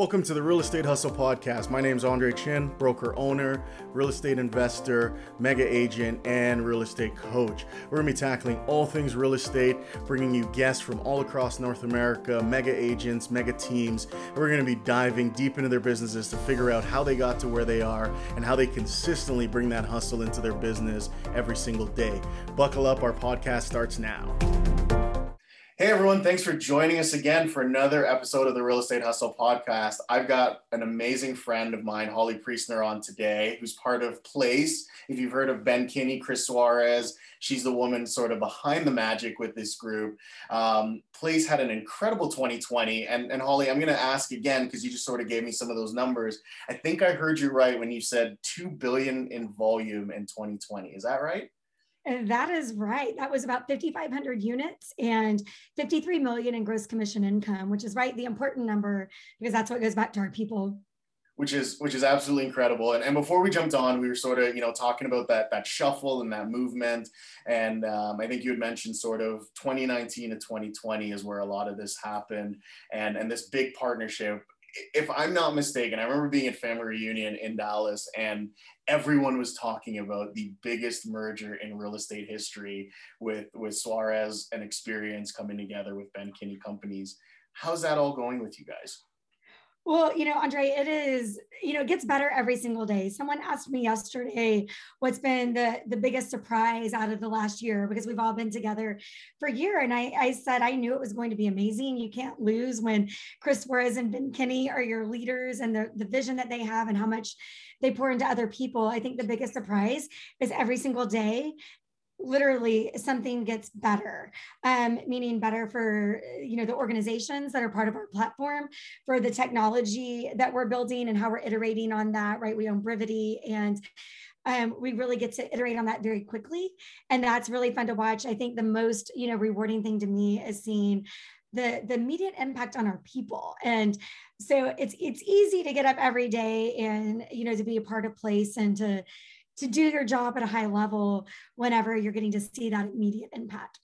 Welcome to the Real Estate Hustle Podcast. My name is Andre Chin, broker owner, real estate investor, mega agent, and real estate coach. We're going to be tackling all things real estate, bringing you guests from all across North America, mega agents, mega teams. We're going to be diving deep into their businesses to figure out how they got to where they are and how they consistently bring that hustle into their business every single day. Buckle up, our podcast starts now. Hey everyone, thanks for joining us again for another episode of the Real Estate Hustle podcast. I've got an amazing friend of mine, Holly Priestner, on today, who's part of Place. If you've heard of Ben Kinney, Chris Suarez, she's the woman sort of behind the magic with this group. Um, Place had an incredible 2020. And, and Holly, I'm going to ask again, because you just sort of gave me some of those numbers. I think I heard you right when you said 2 billion in volume in 2020. Is that right? That is right. That was about 5,500 units and 53 million in gross commission income, which is right the important number because that's what goes back to our people. Which is which is absolutely incredible. And, and before we jumped on, we were sort of you know talking about that that shuffle and that movement. And um, I think you had mentioned sort of 2019 to 2020 is where a lot of this happened, and and this big partnership if I'm not mistaken, I remember being at family reunion in Dallas and everyone was talking about the biggest merger in real estate history with, with Suarez and Experience coming together with Ben Kinney companies. How's that all going with you guys? Well, you know, Andre, it is, you know, it gets better every single day. Someone asked me yesterday what's been the the biggest surprise out of the last year because we've all been together for a year. And I, I said I knew it was going to be amazing. You can't lose when Chris Suarez and Ben Kinney are your leaders and the, the vision that they have and how much they pour into other people. I think the biggest surprise is every single day literally something gets better um, meaning better for you know the organizations that are part of our platform for the technology that we're building and how we're iterating on that right? We own brivity and um, we really get to iterate on that very quickly. And that's really fun to watch. I think the most you know rewarding thing to me is seeing the the immediate impact on our people. And so it's it's easy to get up every day and you know to be a part of place and to to do your job at a high level whenever you're getting to see that immediate impact.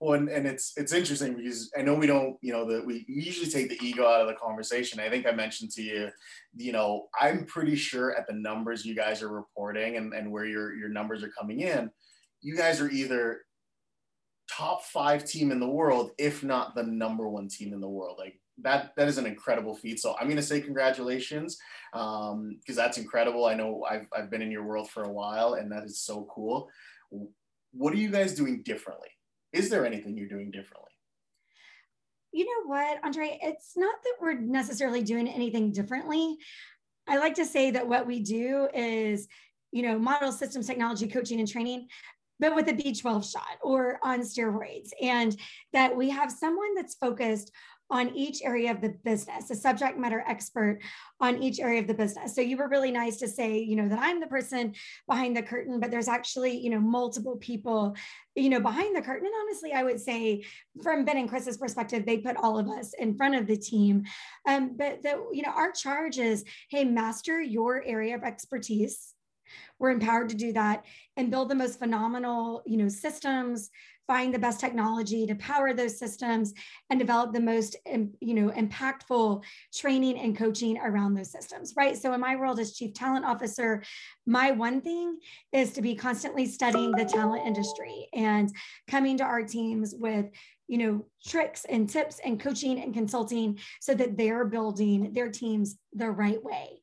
Well, and, and it's it's interesting because I know we don't, you know, that we usually take the ego out of the conversation. I think I mentioned to you, you know, I'm pretty sure at the numbers you guys are reporting and, and where your your numbers are coming in, you guys are either top five team in the world, if not the number one team in the world. Like that that is an incredible feat. So I'm going to say congratulations because um, that's incredible. I know I've I've been in your world for a while, and that is so cool. What are you guys doing differently? Is there anything you're doing differently? You know what, Andre? It's not that we're necessarily doing anything differently. I like to say that what we do is, you know, model systems technology coaching and training, but with a B12 shot or on steroids. And that we have someone that's focused on each area of the business, a subject matter expert on each area of the business. So you were really nice to say, you know, that I'm the person behind the curtain, but there's actually, you know, multiple people, you know, behind the curtain. And honestly, I would say from Ben and Chris's perspective, they put all of us in front of the team. Um, but the, you know, our charge is, hey, master your area of expertise we're empowered to do that and build the most phenomenal you know systems find the best technology to power those systems and develop the most you know impactful training and coaching around those systems right? So in my world as chief talent officer my one thing is to be constantly studying the talent industry and coming to our teams with you know tricks and tips and coaching and consulting so that they're building their teams the right way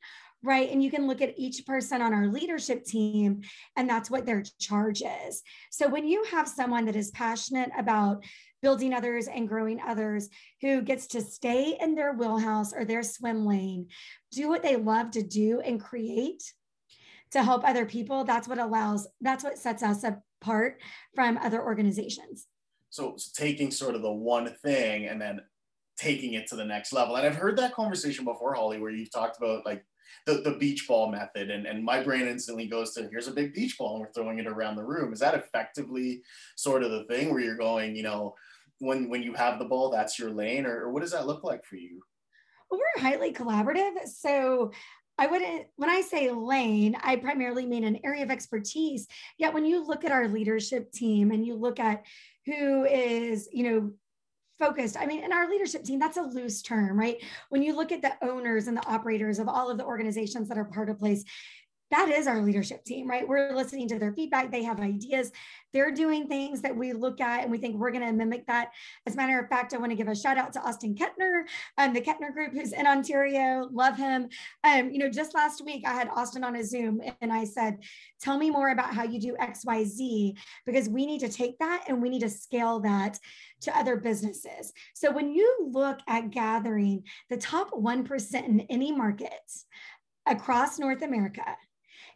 right? And you can look at each person on our leadership team, and that's what their charge is. So when you have someone that is passionate about building others and growing others who gets to stay in their wheelhouse or their swim lane, do what they love to do and create to help other people, that's what allows, that's what sets us apart from other organizations. So, taking sort of the one thing and then taking it to the next level. And I've heard that conversation before, Holly, where you've talked about like the, the beach ball method. And, and my brain instantly goes to here's a big beach ball and we're throwing it around the room. Is that effectively sort of the thing where you're going you know when when you have the ball that's your lane or, or what does that look like for you? We're highly collaborative. So I wouldn't, when I say lane, I primarily mean an area of expertise. Yet when you look at our leadership team and you look at who is, you know, focused. I mean, in our leadership team, that's a loose term, right? When you look at the owners and the operators of all of the organizations that are part of place, that is our leadership team, right? We're listening to their feedback. They have ideas. They're doing things that we look at and we think we're going to mimic that. As a matter of fact, I want to give a shout out to Austin Kettner, um, the Kettner Group, who's in Ontario. Love him. Um, you know, just last week I had Austin on a Zoom and I said, "Tell me more about how you do X, Y, Z, because we need to take that and we need to scale that to other businesses." So when you look at gathering the top one percent in any market across North America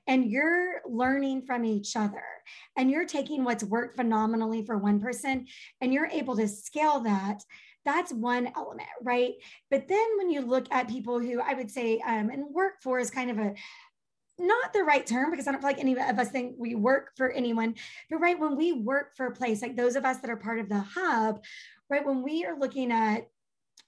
and you're learning from each other and you're taking what's worked phenomenally for one person and you're able to scale that that's one element right? But then when you look at people who i would say um, and work for is kind of a not the right term because I don't feel like any of us think we work for anyone, but right when we work for a place, like those of us that are part of the hub, right, when we are looking at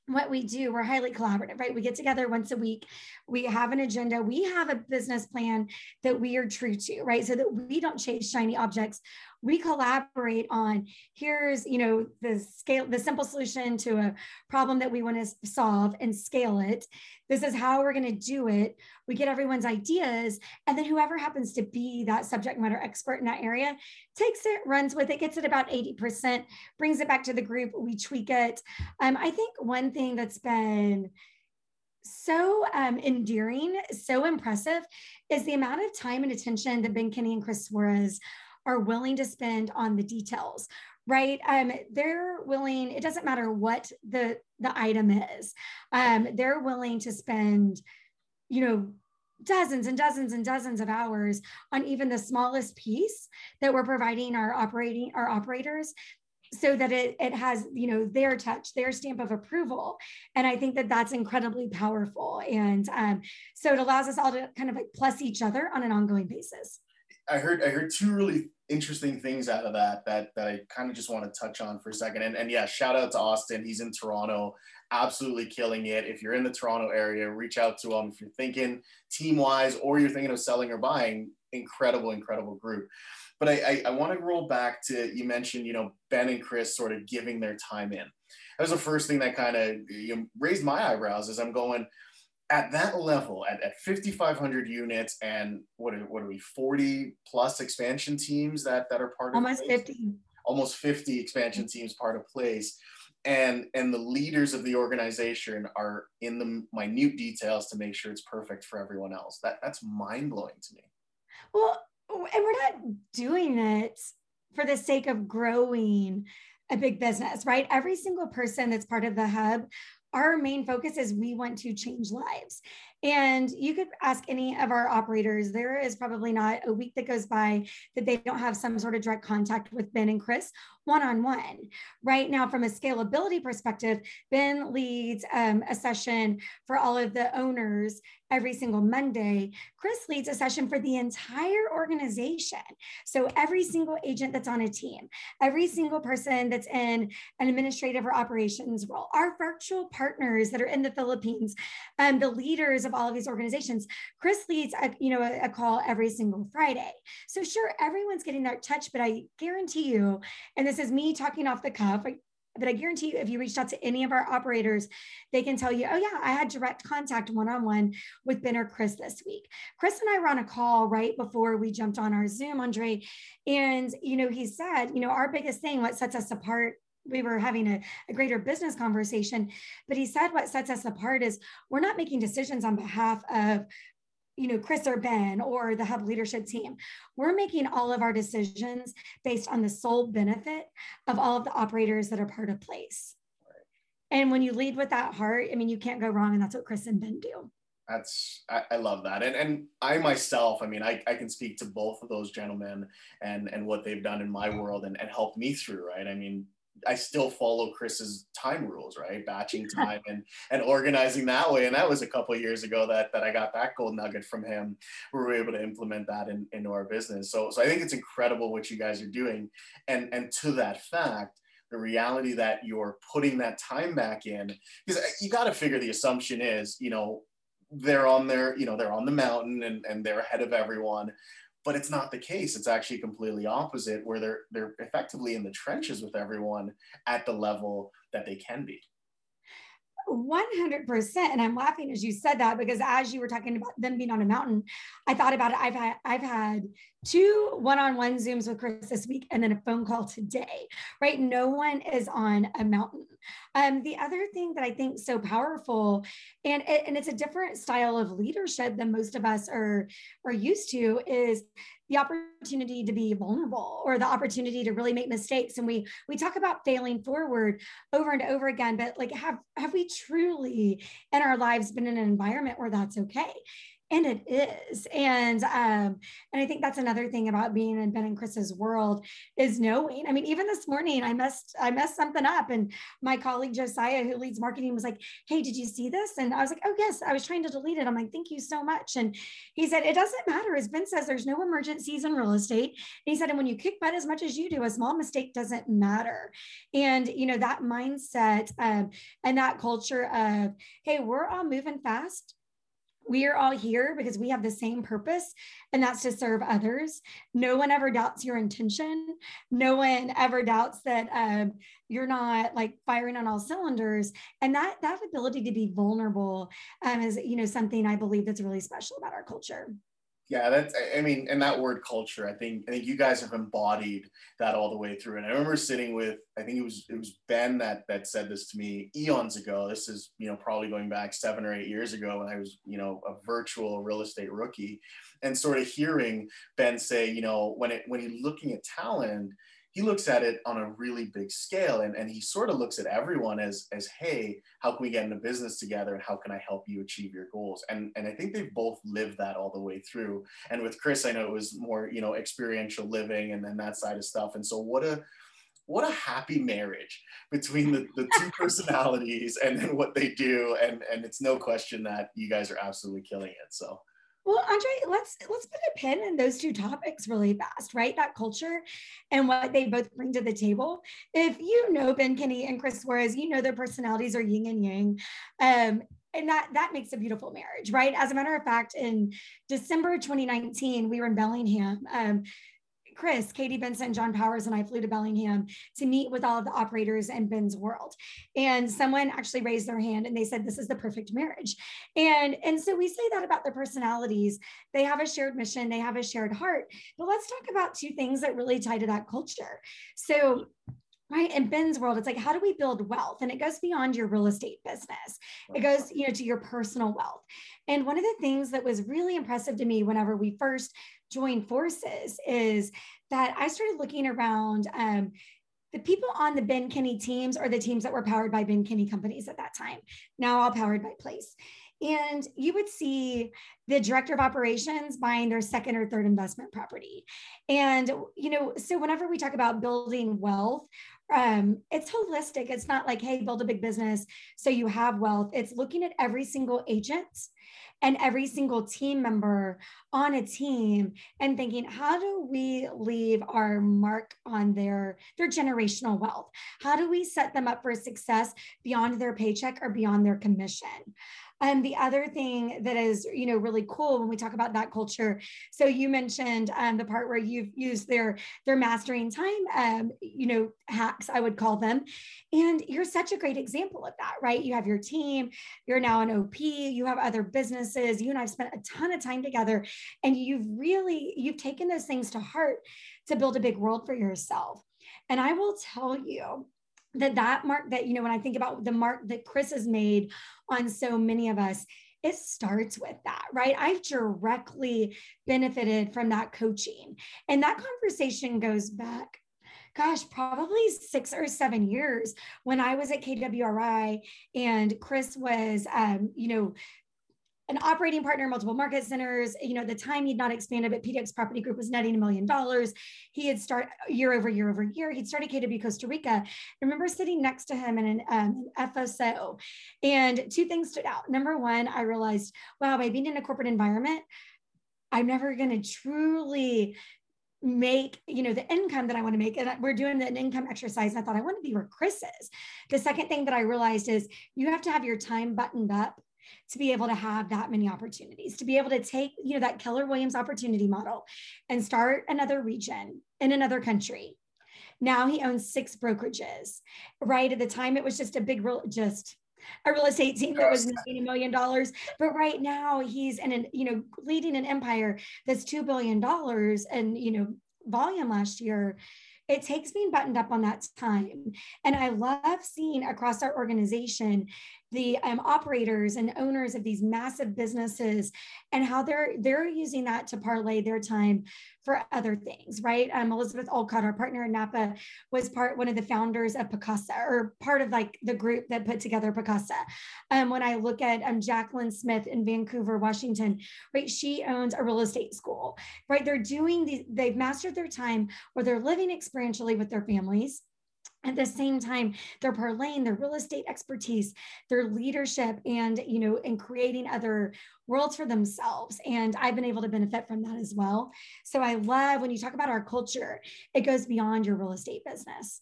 what we do we're highly collaborative right? We get together once a week we have an agenda we have a business plan that we are true to right? So that we don't chase shiny objects we collaborate on here's you know the scale the simple solution to a problem that we want to solve and scale it. This is how we're going to do it. We get everyone's ideas and then whoever happens to be that subject matter expert in that area takes it runs with it gets it about 80% brings it back to the group we tweak it. Um, i think one thing that's been so um, endearing, so impressive is the amount of time and attention that Ben Kinney and Chris Suarez are willing to spend on the details right? Um, they're willing it doesn't matter what the the item is. Um, they're willing to spend you know dozens and dozens and dozens of hours on even the smallest piece that we're providing our operating our operators so that it, it has you know their touch their stamp of approval. And i think that that's incredibly powerful. And um, so it allows us all to kind of like plus each other on an ongoing basis I heard I heard two really interesting things out of that that that I kind of just want to touch on for a second. And and yeah, shout out to Austin. He's in Toronto, absolutely killing it. If you're in the Toronto area, reach out to him. If you're thinking team wise or you're thinking of selling or buying, incredible, incredible group. But I, I, I want to roll back to you mentioned, you know, Ben and Chris sort of giving their time in. That was the first thing that kind of you know, raised my eyebrows as I'm going, at that level, at, at 5,500 units and what are, what are we, 40 plus expansion teams that, that are part Almost of Almost 50. Almost 50 expansion teams part of place. And, and the leaders of the organization are in the minute details to make sure it's perfect for everyone else. That, that's mind blowing to me. Well, and we're not doing it for the sake of growing a big business, right? Every single person that's part of the hub our main focus is we want to change lives. And you could ask any of our operators, there is probably not a week that goes by that they don't have some sort of direct contact with Ben and Chris one on one. Right now, from a scalability perspective, Ben leads um, a session for all of the owners every single Monday. Chris leads a session for the entire organization. So every single agent that's on a team, every single person that's in an administrative or operations role, our virtual partners that are in the Philippines, um, the leaders of all of these organizations, Chris leads a, you know, a, a call every single Friday. So sure, everyone's getting that touch, but I guarantee you, and this is me talking off the cuff, but I guarantee you, if you reached out to any of our operators, they can tell you, oh, yeah, I had direct contact one on one with Ben or Chris this week. Chris and I were on a call right before we jumped on our Zoom, Andre. And, you know, he said, you know, our biggest thing, what sets us apart we were having a, a, greater business conversation but he said what sets us apart is we're not making decisions on behalf of you know, Chris or Ben or the hub leadership team. We're making all of our decisions based on the sole benefit of all of the operators that are part of place. And when you lead with that heart, I mean, you can't go wrong. And that's what Chris and Ben do. That's I, I love that. And and I myself, I mean, I, I can speak to both of those gentlemen and and what they've done in my world and, and helped me through, right? I mean, I still follow Chris's time rules, right? Batching time and and organizing that way. And that was a couple years ago that that I got that gold nugget from him. We were able to implement that in, into our business. So so I think it's incredible what you guys are doing. And and to that fact, the reality that you're putting that time back in, because uh, you got to figure the assumption is, you know, they're on their, you know, they're on the mountain and, and they're ahead of everyone but it's not the case. It's actually completely opposite, where they're they're effectively in the trenches with everyone at the level that they can be. 100% and i'm laughing as you said that because as you were talking about them being on a mountain i thought about it. I've had i've had two one-on-one zooms with chris this week and then a phone call today right? No one is on a mountain. Um, the other thing that i think so powerful and and it's a different style of leadership than most of us are are used to is the opportunity to be vulnerable or the opportunity to really make mistakes. And we we talk about failing forward over and over again but like have have we truly in our lives been in an environment where that's okay and it is. And um and i think that's another thing about being in ben and chris's world is knowing. I mean even this morning i messed i messed something up and my colleague josiah who leads marketing was like hey did you see this? And i was like oh yes i was trying to delete it. I'm like thank you so much. And he said it doesn't matter. As ben says there's no emergencies in real estate. And he said and when you kick butt as much as you do a small mistake doesn't matter. And you know that mindset um, and that culture of hey we're all moving fast we are all here because we have the same purpose and that's to serve others. No one ever doubts your intention. No one ever doubts that um, you're not like firing on all cylinders. And that that ability to be vulnerable um, is you know something i believe that's really special about our culture yeah, that's I mean, and that word culture, I think I think you guys have embodied that all the way through. And I remember sitting with I think it was it was Ben that that said this to me eons ago. This is, you know, probably going back seven or eight years ago when I was, you know, a virtual real estate rookie. And sort of hearing Ben say, you know, when it when he's looking at talent, he looks at it on a really big scale and, and he sort of looks at everyone as as hey how can we get into business together and how can i help you achieve your goals? And and i think they've both lived that all the way through. And with chris i know it was more you know experiential living and then that side of stuff. And so what a what a happy marriage between the, the two personalities and then what they do. And and it's no question that you guys are absolutely killing it. So well, Andre, let's let's put a pin in those two topics really fast, right? That culture and what they both bring to the table. If you know Ben Kinney and Chris Suarez, you know their personalities are yin and yang. Um, and that that makes a beautiful marriage, right? As a matter of fact, in December 2019, we were in Bellingham. Um, Chris, Katie Benson, John Powers, and I flew to Bellingham to meet with all of the operators in Ben's world. And someone actually raised their hand and they said, This is the perfect marriage. And, and so we say that about their personalities. They have a shared mission, they have a shared heart. But let's talk about two things that really tie to that culture. So right in ben's world it's like how do we build wealth and it goes beyond your real estate business it goes you know to your personal wealth and one of the things that was really impressive to me whenever we first joined forces is that i started looking around um, the people on the Ben Kinney teams are the teams that were powered by Ben Kinney companies at that time, now all powered by Place. And you would see the director of operations buying their second or third investment property. And, you know, so whenever we talk about building wealth, um, it's holistic. It's not like, hey, build a big business so you have wealth. It's looking at every single agent and every single team member on a team and thinking how do we leave our mark on their their generational wealth how do we set them up for success beyond their paycheck or beyond their commission and the other thing that is, you know, really cool when we talk about that culture. So you mentioned um, the part where you've used their their mastering time, um, you know, hacks I would call them, and you're such a great example of that, right? You have your team, you're now an OP, you have other businesses. You and I've spent a ton of time together, and you've really you've taken those things to heart to build a big world for yourself. And I will tell you, that that mark that you know when i think about the mark that chris has made on so many of us it starts with that right? I've directly benefited from that coaching. And that conversation goes back gosh, probably six or seven years when I was at KWRI and Chris was, um, you know, an operating partner, multiple market centers. You know, the time he'd not expanded, but PDX Property Group was netting a million dollars. He had started year over year over year. He'd started KW Costa Rica. I remember sitting next to him in an, um, FSO, and two things stood out. Number one, I realized, wow, by being in a corporate environment, I'm never going to truly make you know the income that i want to make and we're doing an income exercise i thought i want to be where chris is the second thing that i realized is you have to have your time buttoned up to be able to have that many opportunities, to be able to take, you know, that Keller Williams opportunity model and start another region in another country. Now he owns six brokerages. Right at the time, it was just a big, real, just a real estate team that was making a million dollars. But right now, he's in an, you know, leading an empire that's two billion dollars and you know volume last year it takes being buttoned up on that time. And I love seeing across our organization the um, operators and owners of these massive businesses and how they're they're using that to parlay their time for other things right? Um, elizabeth olcott our partner in napa was part one of the founders of Pacaso or part of like the group that put together Pacaso um, when i look at um, jacqueline smith in vancouver washington right she owns a real estate school right? They're doing these they've mastered their time where they're living experientially with their families at the same time they're parlaying their real estate expertise their leadership and you know and creating other worlds for themselves. And i've been able to benefit from that as well. So i love when you talk about our culture it goes beyond your real estate business.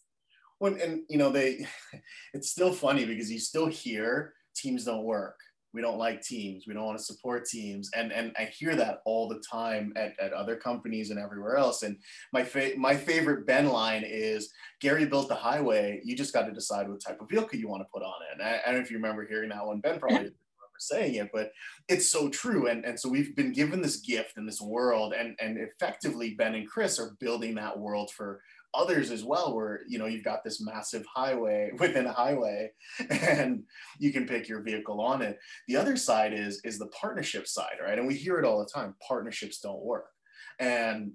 When and you know they it's still funny because you still hear teams don't work we don't like teams. We don't want to support teams. And and i hear that all the time at, at other companies and everywhere else. And my fa- my favorite ben line is gary built the highway. You just got to decide what type of vehicle you want to put on it. And I, I don't know if you remember hearing that one. Ben probably remember saying it but it's so true. And and so we've been given this gift in this world. And and effectively ben and chris are building that world for others as well where you know you've got this massive highway within a highway and you can pick your vehicle on it. The other side is is the partnership side right? And we hear it all the time partnerships don't work. And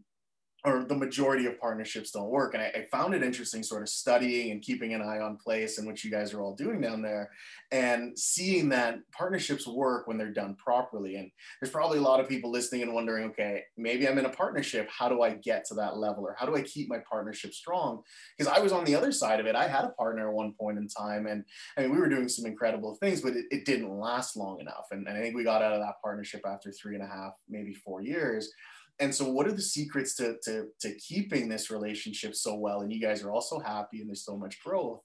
or the majority of partnerships don't work. And I, I, found it interesting sort of studying and keeping an eye on place and what you guys are all doing down there and seeing that partnerships work when they're done properly. And there's probably a lot of people listening and wondering, okay, maybe I'm in a partnership. How do I get to that level? Or how do I keep my partnership strong? Because I was on the other side of it. I had a partner at one point in time and I mean, we were doing some incredible things, but it, it didn't last long enough. And, and I think we got out of that partnership after three and a half, maybe four years and so what are the secrets to, to, to keeping this relationship so well? And you guys are also happy and there's so much growth.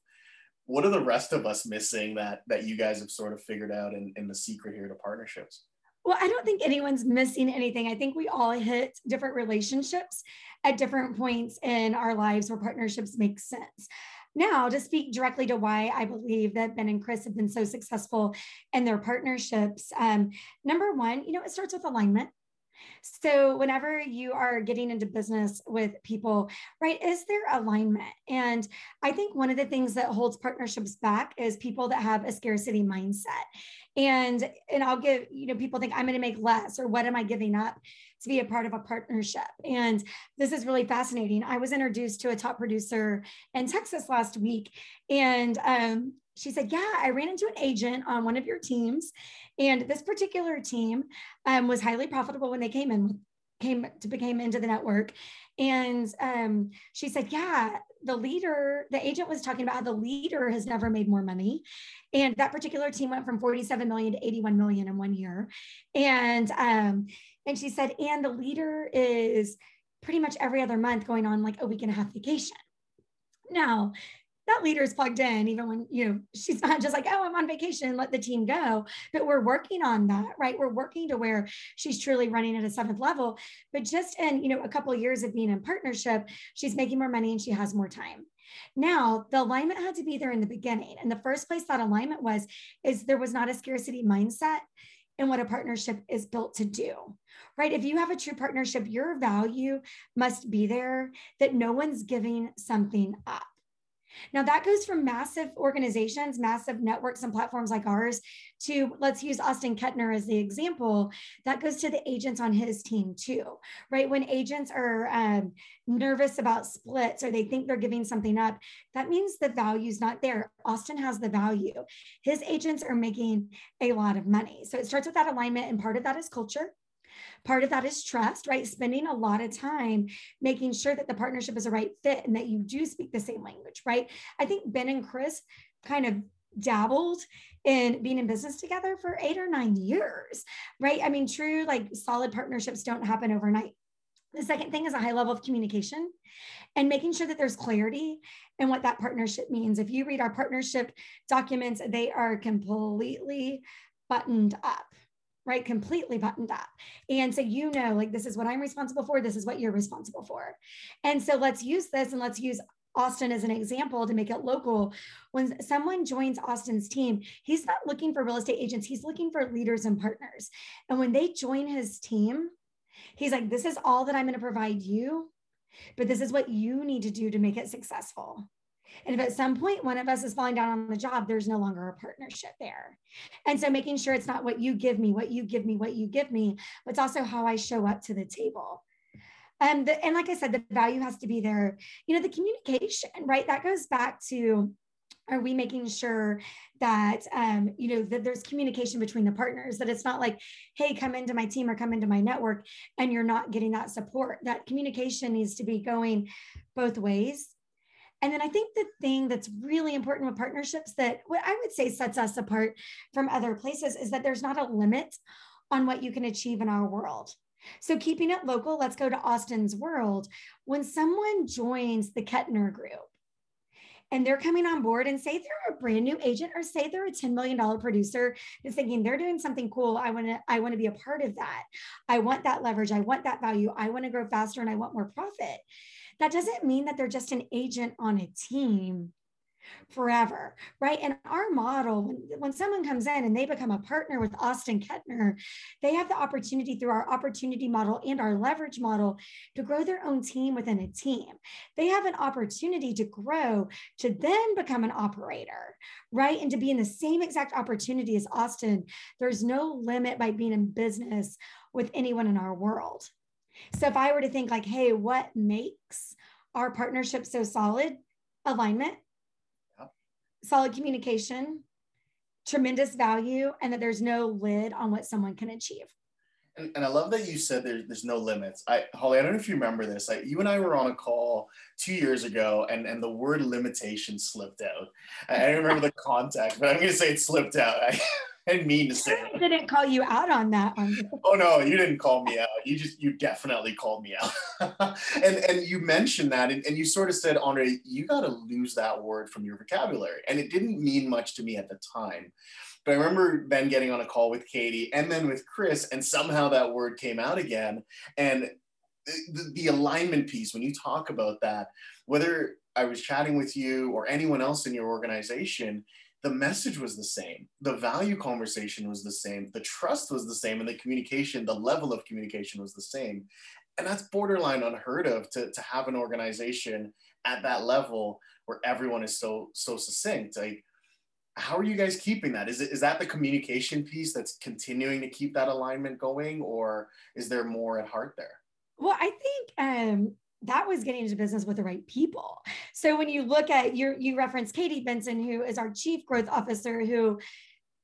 What are the rest of us missing that that you guys have sort of figured out in, in the secret here to partnerships? Well i don't think anyone's missing anything. I think we all hit different relationships at different points in our lives where partnerships make sense. Now to speak directly to why i believe that ben and chris have been so successful in their partnerships um, number one you know it starts with alignment so, whenever you are getting into business with people, right, is there alignment? And I think one of the things that holds partnerships back is people that have a scarcity mindset. And and I'll give, you know, people think I'm going to make less or what am I giving up to be a part of a partnership? And this is really fascinating. I was introduced to a top producer in Texas last week and um she said, Yeah, I ran into an agent on one of your teams. And this particular team um, was highly profitable when they came in, came to became into the network. And um, she said, Yeah, the leader, the agent was talking about how the leader has never made more money. And that particular team went from 47 million to 81 million in one year. And um, and she said, and the leader is pretty much every other month going on like a week and a half vacation. Now, that leader is plugged in even when you know she's not just like oh i'm on vacation let the team go. But we're working on that right? We're working to where she's truly running at a seventh level. But just in you know a couple of years of being in partnership she's making more money and she has more time. Now the alignment had to be there in the beginning. And the first place that alignment was is there was not a scarcity mindset in what a partnership is built to do right? If you have a true partnership your value must be there that no one's giving something up now, that goes from massive organizations, massive networks and platforms like ours to let's use Austin Kettner as the example. That goes to the agents on his team too, right? When agents are um, nervous about splits or they think they're giving something up, that means the value's not there. Austin has the value. His agents are making a lot of money. So it starts with that alignment, and part of that is culture. Part of that is trust, right? Spending a lot of time making sure that the partnership is a right fit and that you do speak the same language, right? I think Ben and Chris kind of dabbled in being in business together for eight or nine years, right? I mean, true, like solid partnerships don't happen overnight. The second thing is a high level of communication and making sure that there's clarity in what that partnership means. If you read our partnership documents, they are completely buttoned up right completely buttoned up and so you know like this is what i'm responsible for this is what you're responsible for and so let's use this and let's use Austin as an example to make it local. When someone joins Austin's team, he's not looking for real estate agents, he's looking for leaders and partners. And when they join his team, he's like, This is all that I'm going to provide you, but this is what you need to do to make it successful. And if at some point one of us is falling down on the job, there's no longer a partnership there. And so making sure it's not what you give me, what you give me, what you give me, but it's also how I show up to the table. Um, the, and like I said, the value has to be there. You know, the communication, right? That goes back to are we making sure that um, you know that there's communication between the partners that it's not like hey come into my team or come into my network and you're not getting that support that communication needs to be going both ways and then i think the thing that's really important with partnerships that what i would say sets us apart from other places is that there's not a limit on what you can achieve in our world so, keeping it local, let's go to Austin's world. When someone joins the Kettner group and they're coming on board and say they're a brand new agent or say they're a $10 million producer is thinking they're doing something cool. I want to, I want to be a part of that. I want that leverage. I want that value. I want to grow faster and I want more profit. That doesn't mean that they're just an agent on a team forever, right? And our model, when, someone comes in and they become a partner with Austin Kettner, they have the opportunity through our opportunity model and our leverage model to grow their own team within a team. They have an opportunity to grow to then become an operator, right? And to be in the same exact opportunity as Austin. There's no limit by being in business with anyone in our world. So if I were to think like, hey, what makes our partnership so solid? Alignment, solid communication, tremendous value, and that there's no lid on what someone can achieve. And, and I love that you said there, there's no limits. I, Holly, I don't know if you remember this. I, you and I were on a call two years ago, and, and the word limitation slipped out. I, I don't remember the context, but I'm going to say it slipped out. I, and mean to say. I didn't call you out on that. oh no, you didn't call me out. You just you definitely called me out. and and you mentioned that, and, and you sort of said, Andre, you got to lose that word from your vocabulary, and it didn't mean much to me at the time. But I remember then getting on a call with Katie and then with Chris, and somehow that word came out again. And the, the alignment piece, when you talk about that, whether I was chatting with you or anyone else in your organization, the message was the same the value conversation was the same the trust was the same and the communication the level of communication was the same. And that's borderline unheard of to, to have an organization at that level where everyone is so so succinct. Like how are you guys keeping that? Is it is that the communication piece that's continuing to keep that alignment going or is there more at heart there? Well i think um that was getting into business with the right people. So when you look at your, you reference Katie Benson, who is our chief growth officer, who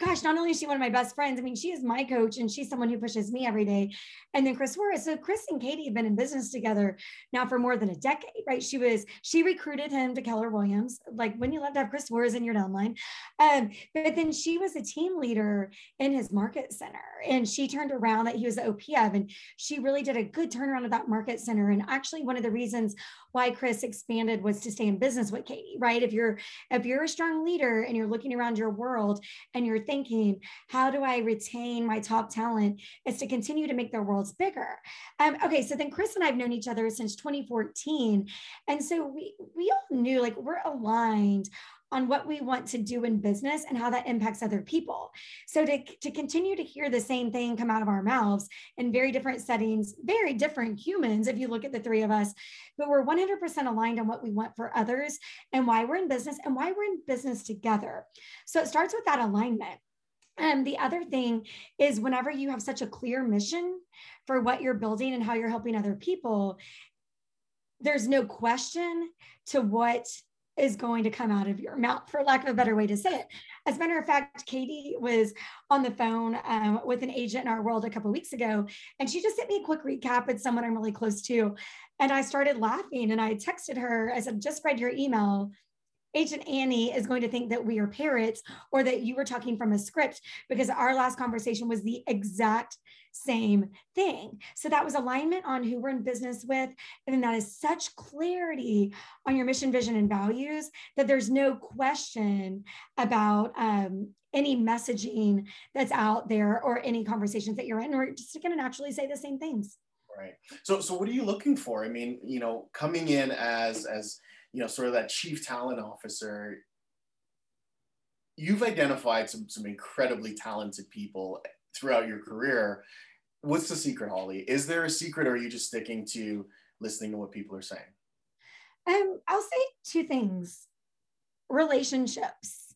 gosh, not only is she one of my best friends, I mean, she is my coach and she's someone who pushes me every day. And then Chris Suarez. So Chris and Katie have been in business together now for more than a decade, right? She was, she recruited him to Keller Williams. Like when you love to have Chris Suarez in your downline. Um, but then she was a team leader in his market center and she turned around that he was the OPM and she really did a good turnaround of that market center. And actually one of the reasons why Chris expanded was to stay in business with Katie, right? If you're, if you're a strong leader and you're looking around your world and you're thinking, how do I retain my top talent? Is to continue to make their worlds bigger. Um, okay, so then Chris and I have known each other since 2014. And so we, we all knew like we're aligned on what we want to do in business and how that impacts other people. So to, to continue to hear the same thing come out of our mouths in very different settings, very different humans, if you look at the three of us, but we're 100% aligned on what we want for others and why we're in business and why we're in business together. So it starts with that alignment. And the other thing is, whenever you have such a clear mission for what you're building and how you're helping other people, there's no question to what is going to come out of your mouth, for lack of a better way to say it. As a matter of fact, Katie was on the phone um, with an agent in our world a couple weeks ago, and she just sent me a quick recap with someone I'm really close to. And I started laughing and I texted her, I said, just read your email. Agent Annie is going to think that we are parrots or that you were talking from a script because our last conversation was the exact same thing. So that was alignment on who we're in business with. And then that is such clarity on your mission, vision, and values that there's no question about um, any messaging that's out there or any conversations that you're in. We're just going to naturally say the same things. Right. So, so what are you looking for? I mean, you know, coming in as, as, you know, sort of that chief talent officer, you've identified some, some incredibly talented people throughout your career. What's the secret, Holly? Is there a secret or are you just sticking to listening to what people are saying? Um, I'll say two things relationships.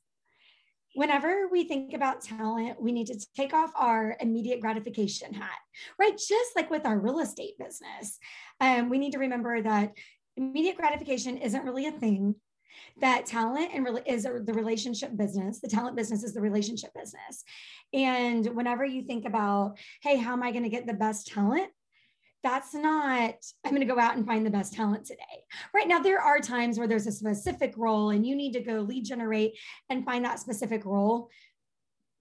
Whenever we think about talent, we need to take off our immediate gratification hat, right? Just like with our real estate business. Um, we need to remember that immediate gratification isn't really a thing. That talent and re- is a, the relationship business the talent business is the relationship business. And whenever you think about hey how am i going to get the best talent? That's not i'm going to go out and find the best talent today. Right now there are times where there's a specific role and you need to go lead generate and find that specific role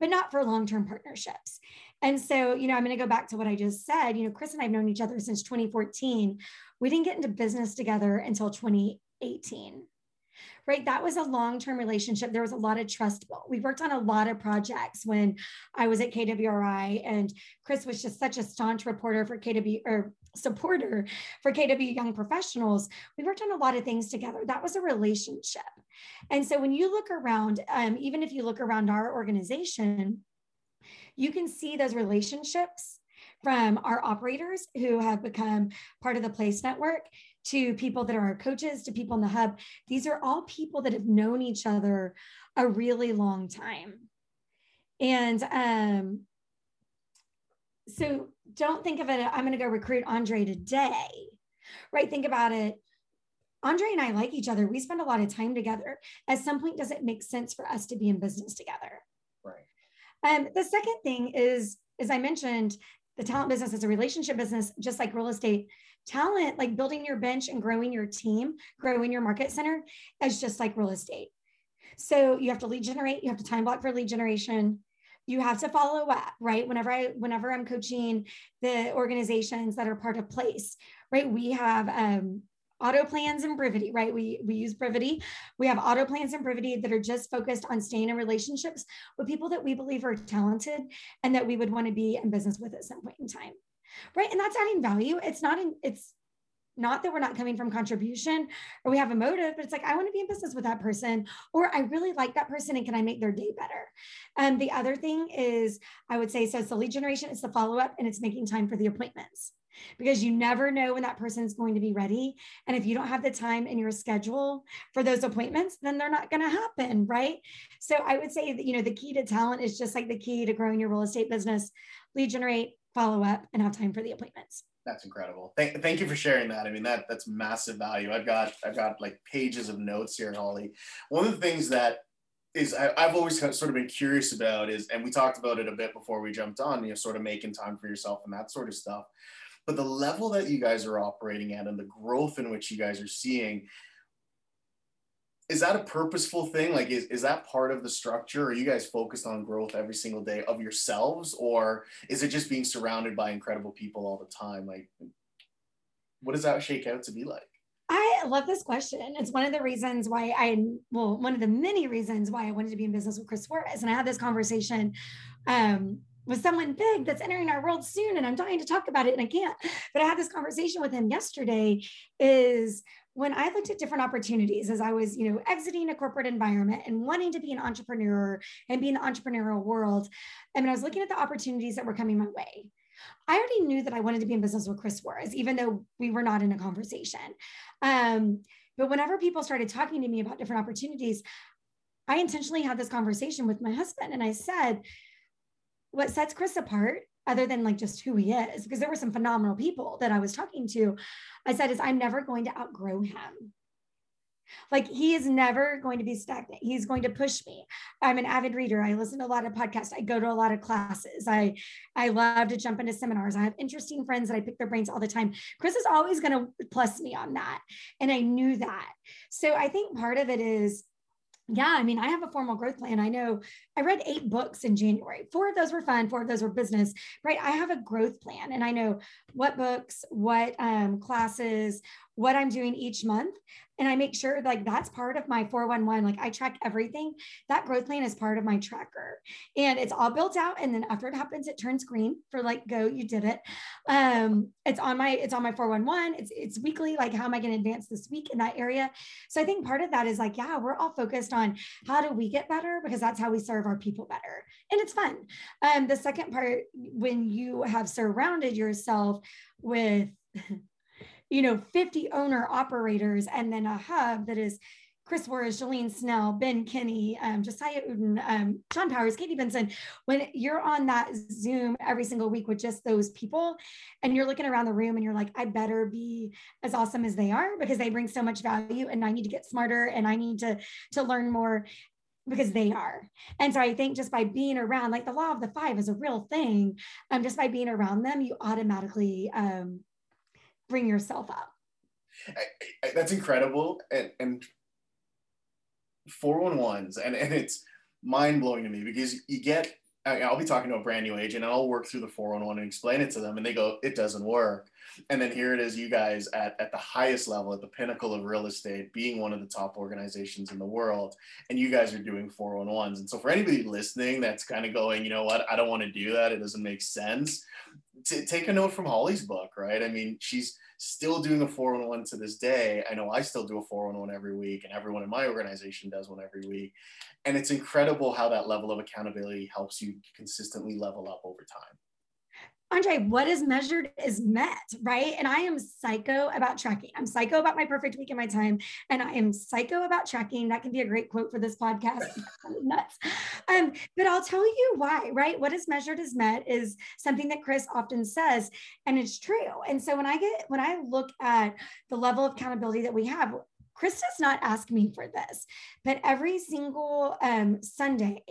but not for long-term partnerships and so you know i'm going to go back to what i just said you know chris and i've known each other since 2014 we didn't get into business together until 2018 right? That was a long term relationship. There was a lot of trust. We worked on a lot of projects when I was at KWRI, and Chris was just such a staunch reporter for KW or supporter for KW Young Professionals. We worked on a lot of things together. That was a relationship. And so when you look around, um, even if you look around our organization, you can see those relationships from our operators who have become part of the place network to people that are our coaches to people in the hub. These are all people that have known each other a really long time. And um so don't think of it i'm going to go recruit andre today right? Think about it. Andre and i like each other. We spend a lot of time together. At some point does it make sense for us to be in business together um, the second thing is as i mentioned the talent business is a relationship business just like real estate talent, like building your bench and growing your team, growing your market center, is just like real estate. So you have to lead generate, you have to time block for lead generation. You have to follow up, right? Whenever I, whenever I'm coaching the organizations that are part of Place, right? We have um, auto plans and Brivity, right? We we use Brivity. We have auto plans and Brivity that are just focused on staying in relationships with people that we believe are talented and that we would want to be in business with at some point in time right and that's adding value it's not in it's not that we're not coming from contribution or we have a motive, but it's like, I want to be in business with that person, or I really like that person and can I make their day better? And the other thing is, I would say, so it's the lead generation, it's the follow up, and it's making time for the appointments because you never know when that person is going to be ready. And if you don't have the time in your schedule for those appointments, then they're not going to happen. Right. So I would say that, you know, the key to talent is just like the key to growing your real estate business lead generate, follow up, and have time for the appointments. That's incredible. Thank, thank you for sharing that. I mean, that that's massive value. I've got I've got like pages of notes here, Holly. One of the things that is I, have always sort of been curious about is, and we talked about it a bit before we jumped on, you know, sort of making time for yourself and that sort of stuff. But the level that you guys are operating at and the growth in which you guys are seeing, is that a purposeful thing? Like, is, is that part of the structure? Are you guys focused on growth every single day of yourselves? Or is it just being surrounded by incredible people all the time? Like, what does that shake out to be like? I love this question. It's one of the reasons why I, well, one of the many reasons why I wanted to be in business with Chris Suarez. And I had this conversation um, with someone big that's entering our world soon. And I'm dying to talk about it and I can't. But I had this conversation with him yesterday is when I looked at different opportunities as I was, you know, exiting a corporate environment and wanting to be an entrepreneur and be in the entrepreneurial world, I mean, I was looking at the opportunities that were coming my way. I already knew that I wanted to be in business with Chris Suarez, even though we were not in a conversation. Um, but whenever people started talking to me about different opportunities, I intentionally had this conversation with my husband and I said, what sets Chris apart other than like just who he is, because there were some phenomenal people that I was talking to, I said, is I'm never going to outgrow him. Like he is never going to be stagnant. He's going to push me. I'm an avid reader. I listen to a lot of podcasts. I go to a lot of classes. I I love to jump into seminars. I have interesting friends that I pick their brains all the time. Chris is always going to plus me on that. And I knew that. So I think part of it is yeah, I mean, I have a formal growth plan. I know I read eight books in January. Four of those were fun, four of those were business, right? I have a growth plan and I know what books, what um, classes, what I'm doing each month. And I make sure like that's part of my 411. Like I track everything. That growth plan is part of my tracker. And it's all built out. And then after it happens, it turns green for like, go, you did it. Um, it's on my, it's on my 411. It's it's weekly, like how am I going to advance this week in that area? So I think part of that is like, yeah, we're all focused on how do we get better because that's how we serve our people better. And it's fun. Um, the second part, when you have surrounded yourself with you know, 50 owner operators and then a hub that is Chris Suarez, Jolene Snell, Ben Kinney, um, Josiah Uden, um, John Powers, Katie Benson, when you're on that Zoom every single week with just those people and you're looking around the room and you're like, I better be as awesome as they are because they bring so much value and I need to get smarter and I need to, to learn more because they are. And so I think just by being around, like the law of the five is a real thing. Um, just by being around them, you automatically um, bring yourself up. I, I, that's incredible. And, and 411s, and, and it's mind blowing to me because you get, I'll be talking to a brand new agent and I'll work through the 411 and explain it to them, and they go, it doesn't work. And then here it is, you guys at, at the highest level, at the pinnacle of real estate, being one of the top organizations in the world, and you guys are doing 411s. And so, for anybody listening that's kind of going, you know what, I don't want to do that, it doesn't make sense, take a note from Holly's book, right? I mean, she's still doing a 411 to this day. I know I still do a 411 every week, and everyone in my organization does one every week. And it's incredible how that level of accountability helps you consistently level up over time. Andre, what is measured is met, right? And I am psycho about tracking. I'm psycho about my perfect week and my time. And I am psycho about tracking. That can be a great quote for this podcast. nuts. Um, but I'll tell you why, right? What is measured is met is something that Chris often says, and it's true. And so when I get when I look at the level of accountability that we have, Chris does not ask me for this, but every single um, Sunday,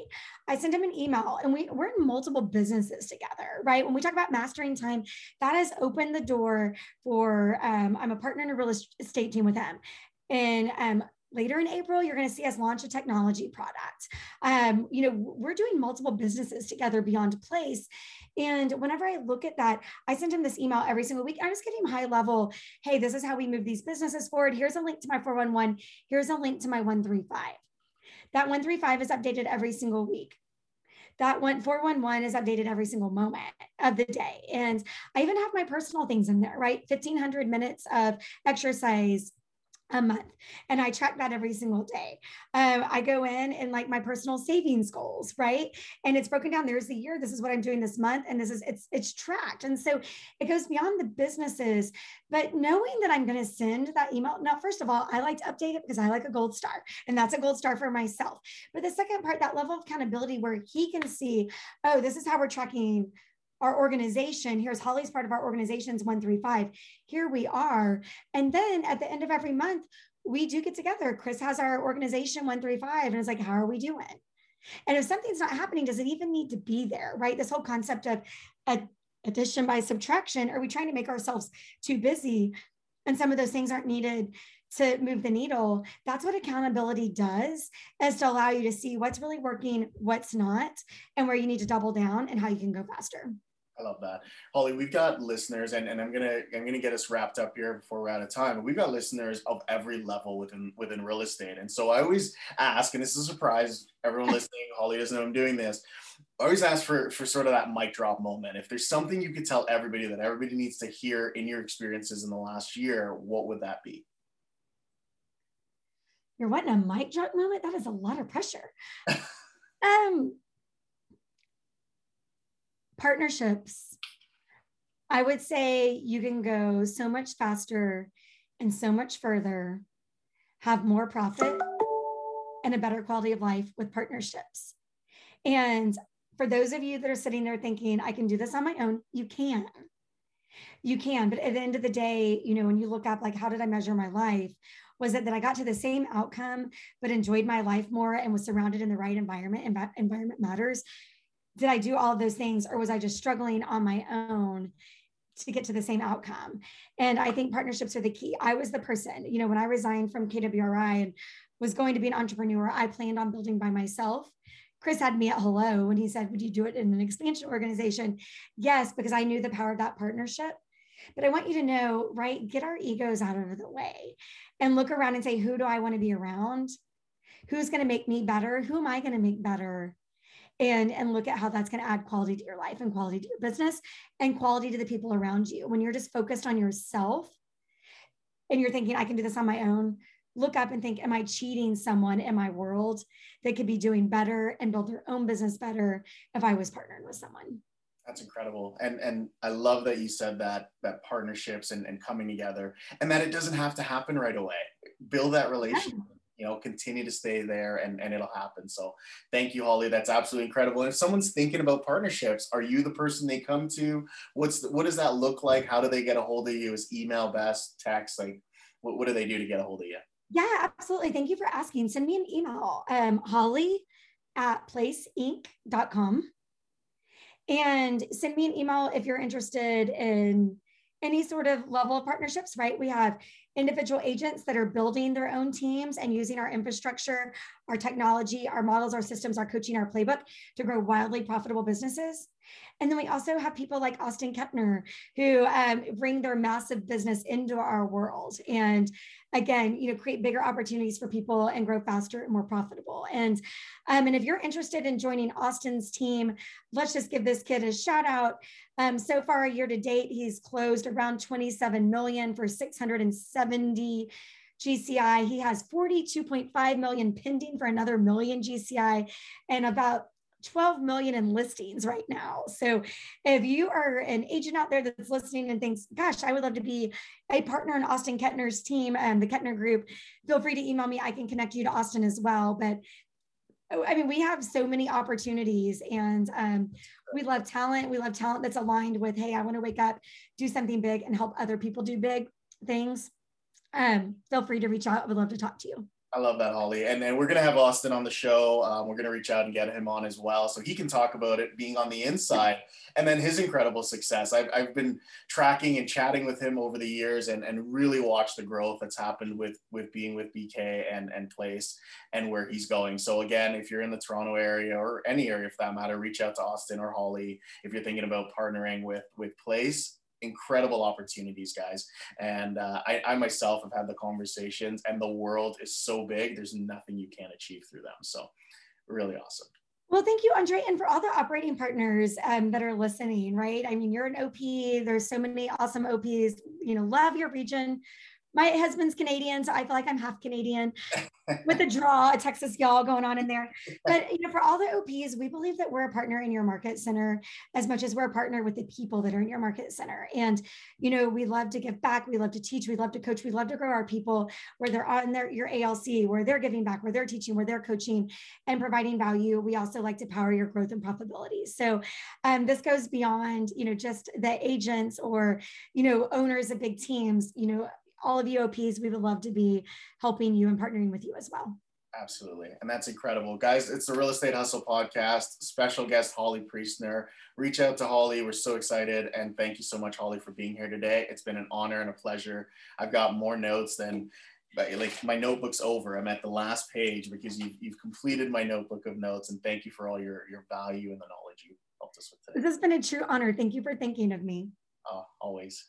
I send him an email and we, we're in multiple businesses together, right? When we talk about mastering time, that has opened the door for, um, I'm a partner in a real estate team with him. And um, later in April, you're going to see us launch a technology product. Um, you know, we're doing multiple businesses together beyond place. And whenever I look at that, I send him this email every single week. I just give him high level, hey, this is how we move these businesses forward. Here's a link to my 411. Here's a link to my 135. That 135 is updated every single week that one 411 is updated every single moment of the day and i even have my personal things in there right 1500 minutes of exercise a month and i track that every single day. Um, i go in and like my personal savings goals right? And it's broken down. There's the year this is what i'm doing this month and this is it's it's tracked. And so it goes beyond the businesses but knowing that i'm going to send that email now first of all i like to update it because i like a gold star and that's a gold star for myself. But the second part that level of accountability where he can see oh this is how we're tracking our organization. Here's Holly's part of our organization's 135. Here we are. And then at the end of every month, we do get together. Chris has our organization 135 and it's like, how are we doing? And if something's not happening, does it even need to be there? Right? This whole concept of addition by subtraction. Are we trying to make ourselves too busy? And some of those things aren't needed to move the needle. That's what accountability does, is to allow you to see what's really working, what's not, and where you need to double down and how you can go faster. I love that. Holly, we've got listeners and, and I'm gonna I'm gonna get us wrapped up here before we're out of time. We've got listeners of every level within within real estate. And so I always ask, and this is a surprise, everyone listening, Holly doesn't know I'm doing this. I always ask for for sort of that mic drop moment. If there's something you could tell everybody that everybody needs to hear in your experiences in the last year, what would that be? You're wanting a mic drop moment? That is a lot of pressure. um partnerships, I would say you can go so much faster and so much further, have more profit and a better quality of life with partnerships. And for those of you that are sitting there thinking, I can do this on my own, you can. You can. But at the end of the day, you know, when you look up, like, how did I measure my life? Was it that I got to the same outcome, but enjoyed my life more and was surrounded in the right environment? And environment matters did I do all those things or was I just struggling on my own to get to the same outcome? And I think partnerships are the key. I was the person, you know, when I resigned from KWRI and was going to be an entrepreneur I planned on building by myself. Chris had me at hello when he said, Would you do it in an expansion organization? Yes, because I knew the power of that partnership. But I want you to know, right? Get our egos out of the way and look around and say, Who do I want to be around? Who's going to make me better? Who am I going to make better? And, and look at how that's going to add quality to your life and quality to your business and quality to the people around you. When you're just focused on yourself and you're thinking, I can do this on my own, look up and think, am I cheating someone in my world that could be doing better and build their own business better if I was partnered with someone? That's incredible. And and I love that you said that that partnerships and, and coming together and that it doesn't have to happen right away. Build that relationship. Yeah. You know, continue to stay there and, and it'll happen. So thank you, Holly. That's absolutely incredible. And if someone's thinking about partnerships, are you the person they come to? What's the, what does that look like? How do they get a hold of you? Is email best, text? Like what, what do they do to get a hold of you? Yeah, absolutely. Thank you for asking. Send me an email, um, holly at placeinc.com. And send me an email if you're interested in any sort of level of partnerships, right? We have individual agents that are building their own teams and using our infrastructure, our technology, our models, our systems, our coaching, our playbook to grow wildly profitable businesses. And then we also have people like Austin Kettner who um, bring their massive business into our world and again, you know, create bigger opportunities for people and grow faster and more profitable. And um, and if you're interested in joining Austin's team, let's just give this kid a shout out. Um, so far, year to date, he's closed around 27 million for 670 GCI. He has 42.5 million pending for another million GCI and about 12 million in listings right now. So if you are an agent out there that's listening and thinks, gosh, I would love to be a partner in Austin Kettner's team and the Kettner group, feel free to email me. I can connect you to Austin as well. But oh, I mean, we have so many opportunities and um, we love talent. We love talent that's aligned with, hey, I want to wake up, do something big and help other people do big things. Um, feel free to reach out. I would love to talk to you. I love that, Holly. And then we're going to have Austin on the show. Um, we're going to reach out and get him on as well so he can talk about it being on the inside and then his incredible success. I've, I've been tracking and chatting with him over the years and, and really watched the growth that's happened with, with being with BK and, and Place and where he's going. So, again, if you're in the Toronto area or any area for that matter, reach out to Austin or Holly if you're thinking about partnering with, with Place incredible opportunities, guys. And uh, I, I myself have had the conversations, and the world is so big. There's nothing you can't achieve through them. So, really awesome. Well, thank you, Andre, and for all the operating partners um, that are listening. Right? I mean, you're an OP. There's so many awesome OPs. You know, love your region my husband's Canadian, so I feel like I'm half Canadian with a draw, a Texas y'all going on in there. But you know, for all the OPs, we believe that we're a partner in your market center as much as we're a partner with the people that are in your market center. And you know, we love to give back, we love to teach, we love to coach, we love to grow our people where they're on their your ALC, where they're giving back, where they're teaching, where they're coaching and providing value. We also like to power your growth and profitability. So um, this goes beyond, you know, just the agents or you know, owners of big teams, you know all of you OPs, we would love to be helping you and partnering with you as well. Absolutely. And that's incredible. Guys, it's the Real Estate Hustle podcast. Special guest Holly Priestner. Reach out to Holly. We're so excited. And thank you so much, Holly, for being here today. It's been an honor and a pleasure. I've got more notes than but like my notebook's over. I'm at the last page because you've, you've completed my notebook of notes. And thank you for all your, your value and the knowledge you helped us with today. This has been a true honor. Thank you for thinking of me. Oh, always.